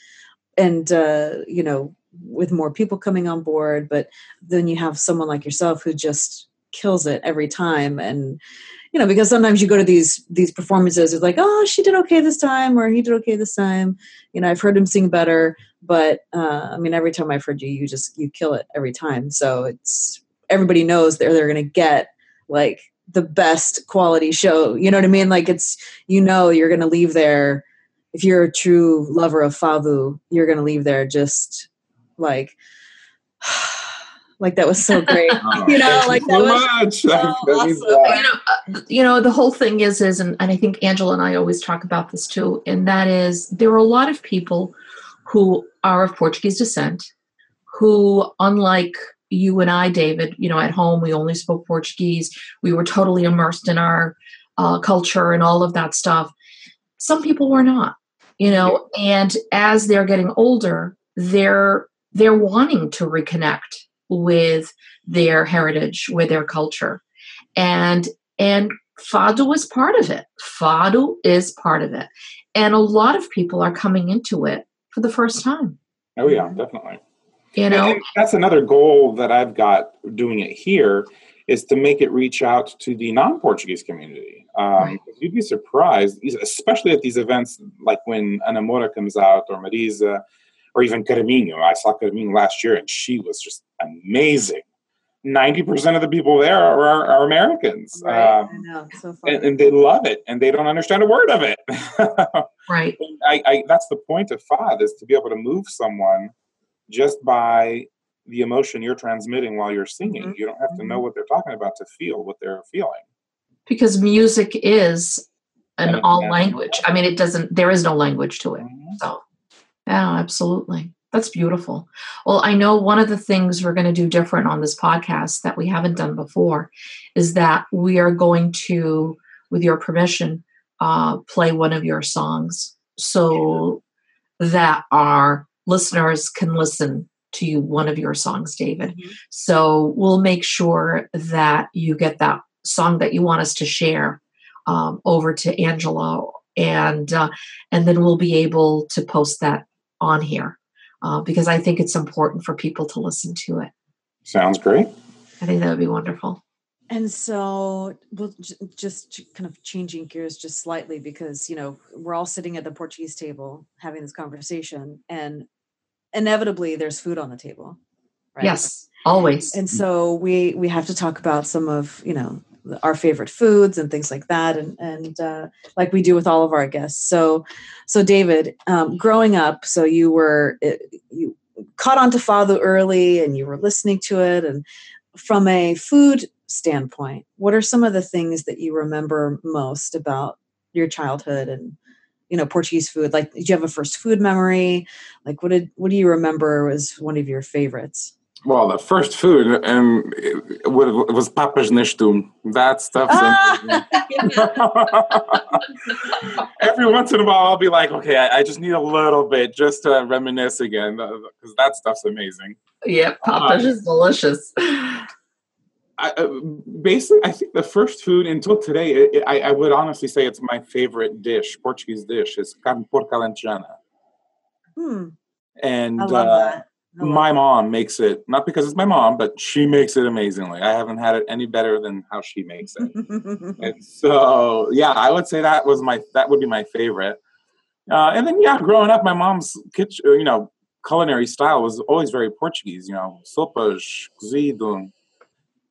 and uh, you know, with more people coming on board. But then you have someone like yourself who just kills it every time and you know because sometimes you go to these these performances it's like oh she did okay this time or he did okay this time. You know i've heard him sing better but uh, i mean every time i've heard you you just you kill it every time. So it's everybody knows they're they're gonna get like the best quality show you know what i mean? Like it's you know you're gonna leave there if you're a true lover of fado you're gonna leave there just like like that was so great Oh, You know, thank like so that much. so That means a awesome. you know, uh, you know, the whole thing is, is, and, and I think Angela and I always talk about this too, and that is there are a lot of people who are of Portuguese descent who, unlike you and I, David, you know, at home we only spoke Portuguese. We were totally immersed in our uh, culture and all of that stuff. Some people were not, you know, and as they're getting older, they're they're wanting to reconnect with their heritage, with their culture, and and fado is part of it. Fado is part of it, and a lot of people are coming into it for the first time. Oh yeah, definitely. You know, that's another goal that I've got doing it here is to make it reach out to the non-Portuguese community. Um, Right. You'd be surprised, especially at these events like when Ana Moura comes out or Mariza or even Carminho. I saw Carminho last year and she was just amazing. 90% of the people there are, are, are Americans. Right. Um, know. So and, and they love it and they don't understand a word of it. right? I, I that's the point of fado is to be able to move someone just by the emotion you're transmitting while you're singing. Mhm. You don't have to know Mhm. what they're talking about to feel what they're feeling. Because music is an all language. I mean, it doesn't. There is no language to it. Mhm. So, yeah, absolutely. That's beautiful. Well, I know one of the things we're going to do different on this podcast that we haven't done before is that we are going to, with your permission, uh, play one of your songs so that our listeners can listen to one of your songs, David. Mhm. So we'll make sure that you get that song that you want us to share um, over to Angela, and uh, and then we'll be able to post that on here uh, because I think it's important for people to listen to it. Sounds great. I think that would be wonderful. And so, well, j- just kind of changing gears just slightly because you know we're all sitting at the Portuguese table having this conversation, and inevitably there's food on the table, right? Yes, always. And so we we have to talk about some of you know the- our favorite foods and things like that, and and uh, like we do with all of our guests. So, so David, um, growing up, so you were uh, you caught on to fado early, and you were listening to it, and from a food standpoint, what are some of the things that you remember most about your childhood and you know Portuguese food? Like, did you have a first food memory? Like, what did what do you remember was one of your favorites? Well, the first food and it, was papas nestum. That stuff. Every once in a while, I'll be like, okay, I, I just need a little bit just to reminisce again because that stuff's amazing. yeah, Papa's is delicious. I, uh, basically, I think the first food until today, it, it- I, I would honestly say it's my favorite dish, Portuguese dish, is carne porca alentejana. Hmm, And I love uh, that. My mom makes it, not because it's my mom, but she makes it amazingly. I haven't had it any better than how she makes it. and so, yeah, I would say that was my, that would be my favorite. Uh, and then, yeah, growing up, my mom's kitchen, you know, culinary style was always very Portuguese, you know, sopas, cozido,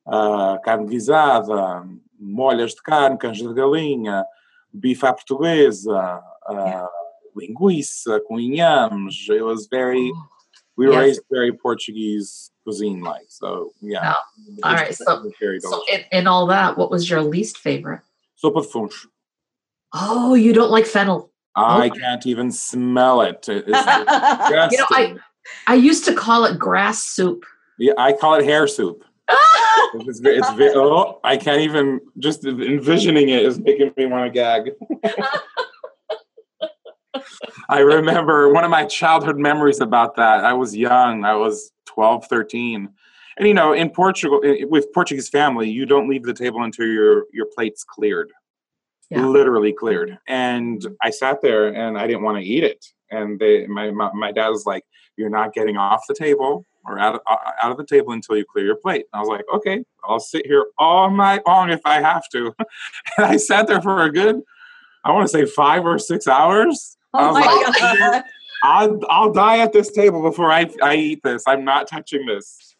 uh, carne guisada, molhas de carne, canja de galinha, bife à portuguesa, uh, linguiça com inhames. It was very, We were Yes. raised very Portuguese cuisine like. So, yeah. Yes. Very Portuguese cuisine like. So, yeah. Yeah. All right, so- So in, in all that, what was your least favorite? Sopa de funcho. Oh, you don't like fennel. I Okay. can't even smell it. You know, I. I used to call it grass soup. yeah, I call it hair soup. It's, it's oh, I can't even just envisioning it is making me want to gag. I remember one of my childhood memories about that. I was young. I was 12, 13. And you know, in Portugal with Portuguese family, you don't leave the table until your your plate's cleared. Yeah. Literally cleared. And I sat there and I didn't want to eat it. And they my my, my dad was like, "You're not getting off the table or out of, out of the table until you clear your plate." And I was like, "Okay, I'll sit here all night long if I have to." and I sat there for a good I want to say 5 or 6 hours. I oh was my like, god. I'll, I'll die at this table before I, I eat this. I'm not touching this.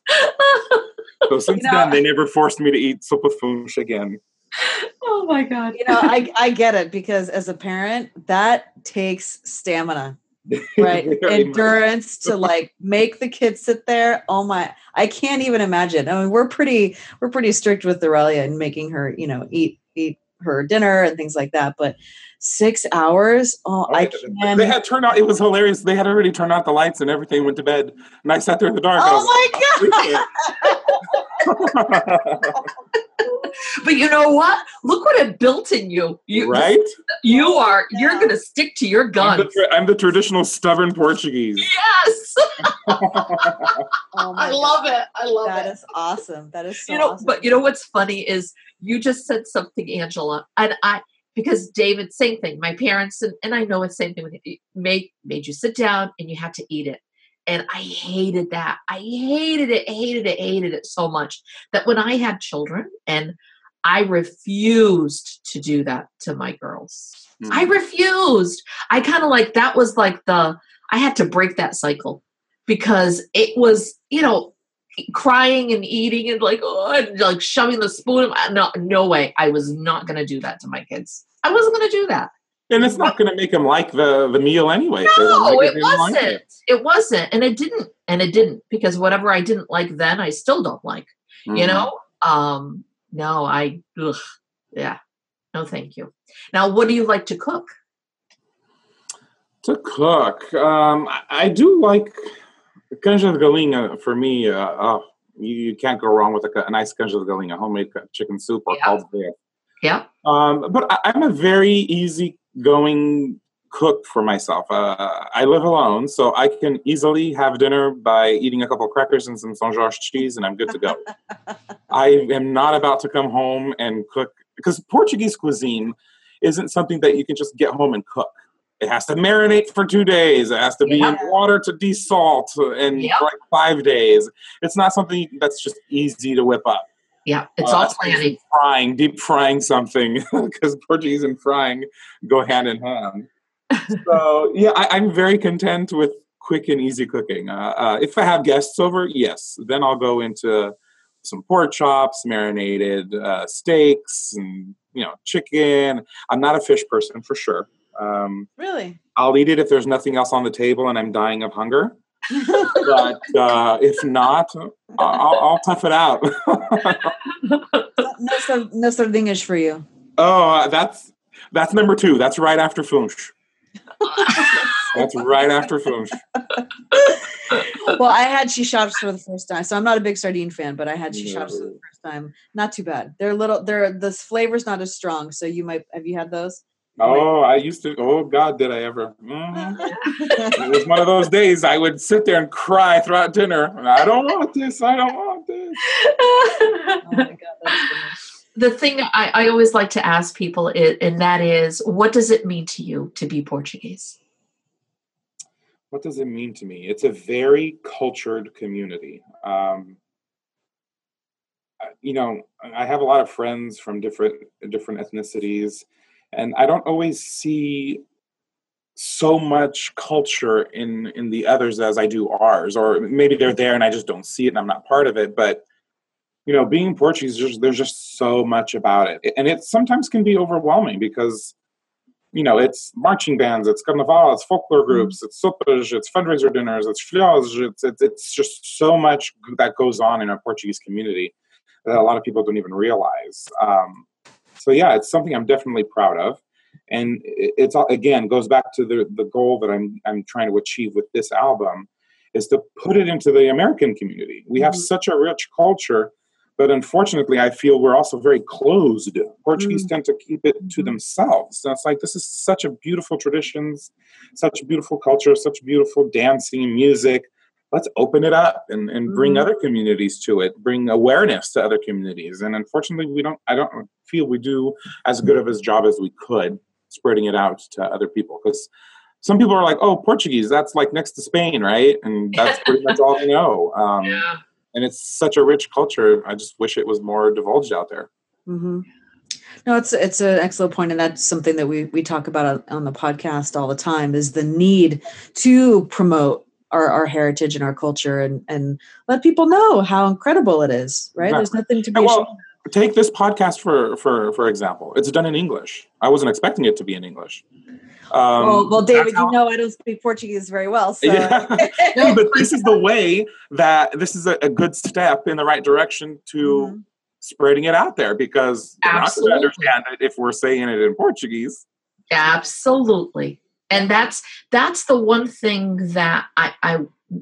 So since know- then, they never forced me to eat soup with funch again. oh my god. You know, I I get it because as a parent, that takes stamina. Right. Endurance to like make the kids sit there. Oh my I can't even imagine. I mean, we're pretty we're pretty strict with Aurelia and making her, you know, eat eat her dinner and things like that. But six hours, oh, Oh, I they- can They had turned out. It was hilarious. They had already turned out the lights and everything. Went to bed, and I sat there in the dark. Oh my god. god! But you know what? Look what it built in you. You right? You are. You're gonna stick to your I'm the, guns. tra- I'm the traditional stubborn Portuguese. Yes. Oh my I love God. it. I love That That is awesome. That is so you know, awesome. but you know what's funny is you just said something, Angela, and I because David, same thing. My parents and, and I know it's the same thing with you, made made you sit down and you had to eat it. And I hated that. I hated it, hated it, hated it so much that when I had children and I refused to do that to my girls. I Mm. refused. I kind of like that was like the I had to break that cycle because it was, you know, crying and eating and like oh, and like shoving the spoon. No, no way. I was not going to do that to my kids. I wasn't going to do that. and it's not going to make them like the the meal anyway. if they don't No, like it they don't like wasn't. It wasn't, and it didn't, and it didn't because whatever I didn't like then, I still don't like. You Mhm. know, um, no, I, ugh, yeah, no, thank you. Now, what do you like to cook? To cook, um, I, I do like canja de galinha. For me, uh, oh, you, you can't go wrong with a, a nice canja de galinha, homemade chicken soup or Yeah. caldo. Yeah. Um, but I, I'm a very easy-going cook for myself. Uh, I live alone, so I can easily have dinner by eating a couple of crackers and some Saint George cheese, and I'm good to go. I am not about to come home and cook because Portuguese cuisine isn't something that you can just get home and cook. It has to marinate for two days. It has to be in water to desalt and Yep. like five days. It's not something that's just easy to whip up. Yeah, it's Uh, all planning. Frying, deep frying something, because Portuguese and frying go hand in hand. so yeah, I, I'm very content with quick and easy cooking. Uh, uh, if I have guests over, yes, then I'll go into some pork chops, marinated uh, steaks, and you know, chicken. I'm not a fish person for sure. Um, really? I'll eat it if there's nothing else on the table and I'm dying of hunger. But uh, if not, I'll, I'll tough it out. no, sar- no sardinhas for you. Oh, that's that's number two. That's right after Funch. That's right after Funch. well, I had she shops for the first time, so I'm not a big sardine fan, but I had she shops for the first time. Not too bad. They're little. They're the flavor's not as strong, so you might have you had those? Oh, I used to. Oh God, did I ever? Mhm. It was one of those days I would sit there and cry throughout dinner. I don't want this. I don't want this. oh my god, the thing I, I always like to ask people is, and that is, what does it mean to you to be Portuguese? What does it mean to me? It's a very cultured community. Um, you know, I have a lot of friends from different different ethnicities, and I don't always see so much culture in in the others as I do ours. Or maybe they're there and I just don't see it and I'm not part of it. But you know, being Portuguese, there's, there's just so much about it, and it sometimes can be overwhelming because you know, it's marching bands, it's carnaval, it's folklore groups, it's sopas, it's fundraiser dinners, it's flores, it's, it's, it's just so much that goes on in a Portuguese community that a lot of people don't even realize. Um, so yeah, it's something I'm definitely proud of. And it's again goes back to the the goal that I'm I'm trying to achieve with this album is to put it into the American community. We have mm-hmm. such a rich culture but unfortunately, I feel we're also very closed. Portuguese mm. tend to keep it to mm-hmm. themselves. So it's like this is such a beautiful traditions, such beautiful culture, such beautiful dancing, music. Let's open it up and, and bring mm. other communities to it, bring awareness to other communities. And unfortunately, we don't. I don't feel we do as good of a job as we could spreading it out to other people because some people are like, "Oh, Portuguese, that's like next to Spain, right?" And that's pretty much all they know. Um, yeah and it's such a rich culture. I just wish it was more divulged out there. Mm-hmm. No, it's it's an excellent point, and that's something that we we talk about on the podcast all the time. Is the need to promote our, our heritage and our culture, and and let people know how incredible it is. Right? There's nothing to be. Well, take this podcast for for for example. It's done in English. I wasn't expecting it to be in English. Um, well, well, David, how, you know I don't speak Portuguese very well. So. Yeah. no, but this is the way that this is a, a good step in the right direction to mm-hmm. spreading it out there because they're Absolutely. not going to understand it if we're saying it in Portuguese. Absolutely, and that's that's the one thing that I, I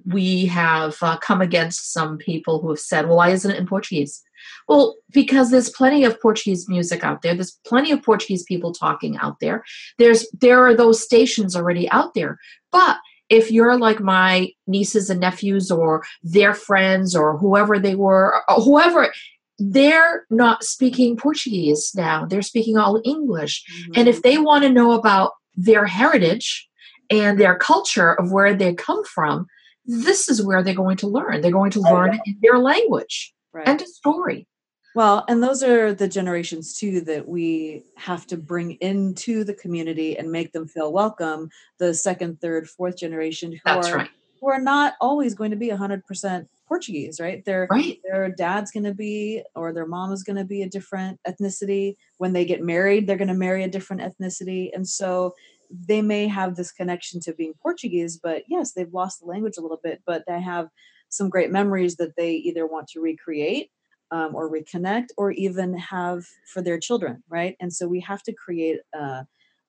we have uh, come against some people who have said, "Well, why isn't it in Portuguese?" Well, because there's plenty of Portuguese music out there. There's plenty of Portuguese people talking out there. There's there are those stations already out there. But if you're like my nieces and nephews or their friends or whoever they were, whoever they're not speaking Portuguese now. They're speaking all English. Mm-hmm. And if they want to know about their heritage and their culture of where they come from, this is where they're going to learn. They're going to oh, learn in their language right. and a story. Well, and those are the generations too that we have to bring into the community and make them feel welcome. The second, third, fourth generation who That's are right. who are not always going to be hundred percent Portuguese, right? Their right. their dad's going to be or their mom is going to be a different ethnicity. When they get married, they're going to marry a different ethnicity, and so they may have this connection to being Portuguese. But yes, they've lost the language a little bit, but they have some great memories that they either want to recreate um, or reconnect or even have for their children right and so we have to create uh,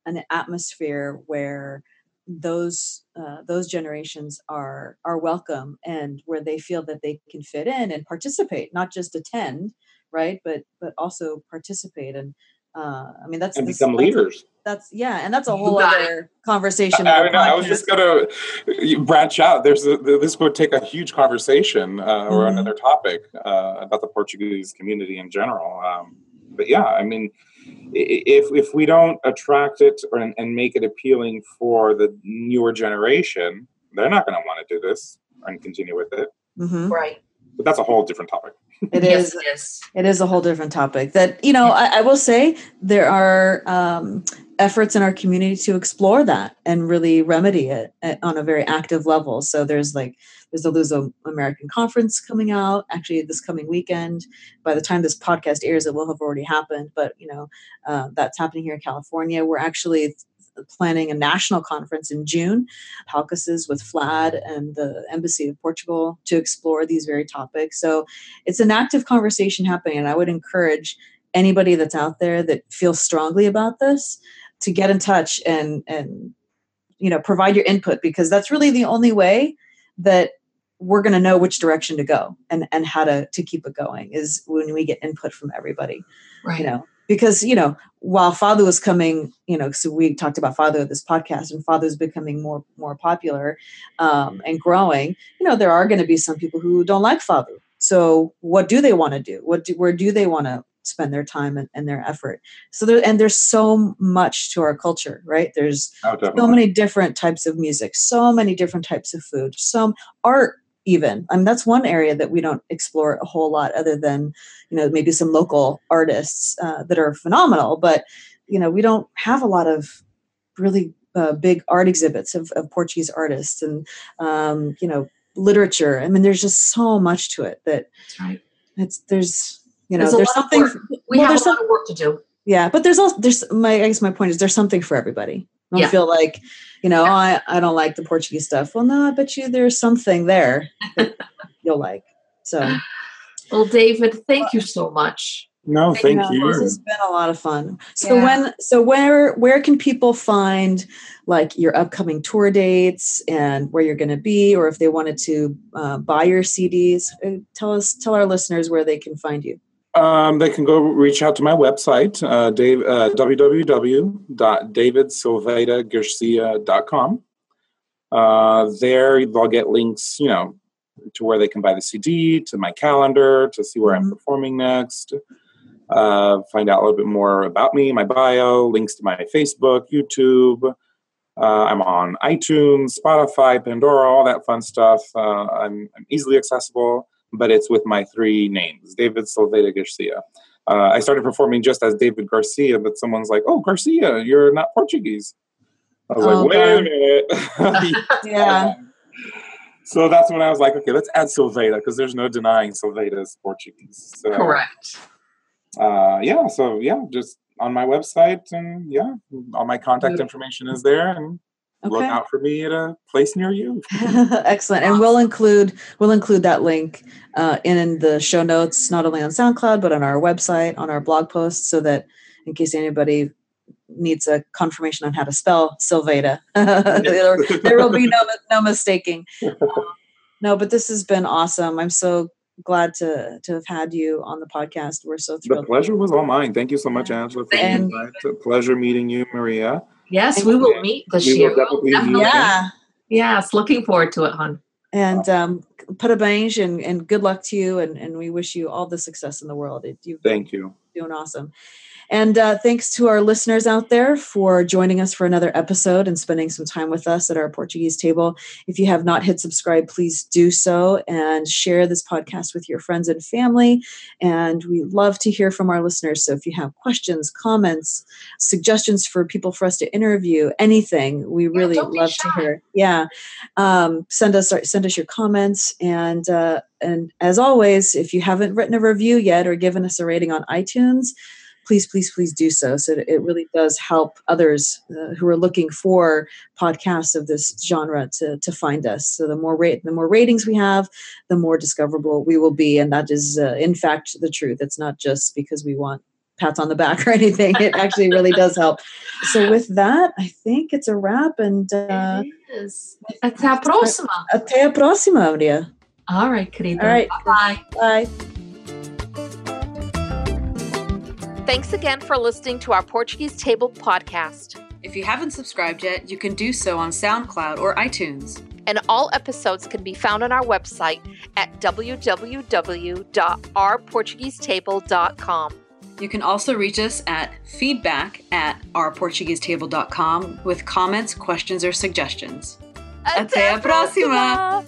an atmosphere where those uh, those generations are are welcome and where they feel that they can fit in and participate not just attend right but but also participate and uh, I mean, that's and become that's, leaders. That's yeah, and that's a whole other conversation. I, I, I was just gonna branch out. There's a, this would take a huge conversation uh, mm-hmm. or another topic uh, about the Portuguese community in general. Um, but yeah, I mean, if if we don't attract it or, and make it appealing for the newer generation, they're not going to want to do this and continue with it. Mm-hmm. Right. But that's a whole different topic. It is. yes, It is a whole different topic. That you know, I, I will say there are um, efforts in our community to explore that and really remedy it at, on a very active level. So there's like there's the Luso American Conference coming out actually this coming weekend. By the time this podcast airs, it will have already happened. But you know, uh, that's happening here in California. We're actually planning a national conference in June, Palcases with FLAD and the Embassy of Portugal to explore these very topics. So it's an active conversation happening, and I would encourage anybody that's out there that feels strongly about this to get in touch and and you know provide your input because that's really the only way that we're going to know which direction to go and and how to to keep it going is when we get input from everybody right you know because you know while fado was coming you know so we talked about fado this podcast and is becoming more more popular um, and growing you know there are going to be some people who don't like fado. So what do they want to do? What do, where do they want to spend their time and, and, their effort? So there and there's so much to our culture right? There's oh, so many different types of music so many different types of food some art even. I mean that's one area that we don't explore a whole lot other than you know maybe some local artists uh, that are phenomenal but you know we don't have a lot of really uh, big art exhibits of, of portuguese artists and um, you know literature. I mean there's just so much to it that that's right. it's there's you know there's, there's something we well, have a lot of work to do. Yeah but there's also there's my i guess my point is there's something for everybody. Don't Yeah. feel like you know I, I don't like the portuguese stuff well no i bet you there's something there that you'll like so Well, David, thank you so much. No, Thank thank This you. has been a lot of fun. So Yeah. when so where where can people find like your upcoming tour dates and where you're going to be, or if they wanted to uh, buy your CDs? Uh, Tell us, tell our listeners where they can find you. Um, they can go reach out to my website, uh, Dave, uh. Uh, there, they'll get links, you know, to where they can buy the CD, to my calendar, to see where I'm performing next, uh, find out a little bit more about me, my bio, links to my Facebook, YouTube. Uh, I'm on iTunes, Spotify, Pandora, all that fun stuff. Uh, I'm, I'm easily accessible, but it's with my three names, David Silveira Garcia. Uh, I started performing just as David Garcia, but someone's like, "Oh, Garcia, you're not Portuguese." I was Oh, like, "Wait God. a minute." Yeah, so that's when I was like, "Okay, let's add Silveira because there's no denying Silveira is Portuguese." So, Correct. Uh, yeah. So yeah, just on my website and yeah, all my contact information is there, and look out for me at a place near you. excellent. And we'll include we'll include that link uh, in the show notes, not only on SoundCloud but on our website, on our blog post, so that in case anybody needs a confirmation on how to spell Silveira, there, there will be no no mistaking. Um, no, but this has been awesome. I'm so glad to to have had you on the podcast. We're so thrilled. The pleasure was all mine. Thank you so much, Angela, for And- pleasure meeting you, Maria. Yes, we will meet this We year. Definitely definitely- Yeah. Yes, looking forward to it, hon. And um, parabéns and, and good luck to you. And, and we wish you all the success in the world. It, you've Thank you. doing awesome. And uh, thanks to our listeners out there for joining us for another episode and spending some time with us at our Portuguese table. If you have not hit subscribe, please do so and share this podcast with your friends and family. And we love to hear from our listeners. So if you have questions, comments, suggestions for people for us to interview, anything, we really don't love to hear. Yeah, um, send us send us your comments and. Uh, and as always, if you haven't written a review yet or given us a rating on iTunes, please, please, please do so. So it really does help others uh, who are looking for podcasts of this genre to, to find us. So the more rate, the more ratings we have, the more discoverable we will be, and that is, uh, in fact, the truth. It's not just because we want pats on the back or anything. It actually really does help. So with that, I think it's a wrap. And uh, It is. Até a próxima. até a próxima, Maria. All right, querida. All right. Bye. Bye. Thanks again for listening to our Portuguese Table podcast. If you haven't subscribed yet, you can do so on SoundCloud or iTunes. And all episodes can be found on our website at www.ourportuguesetable.com. You can also reach us at feedback at ourportuguesetable.com with comments, questions, or suggestions. Até a próxima!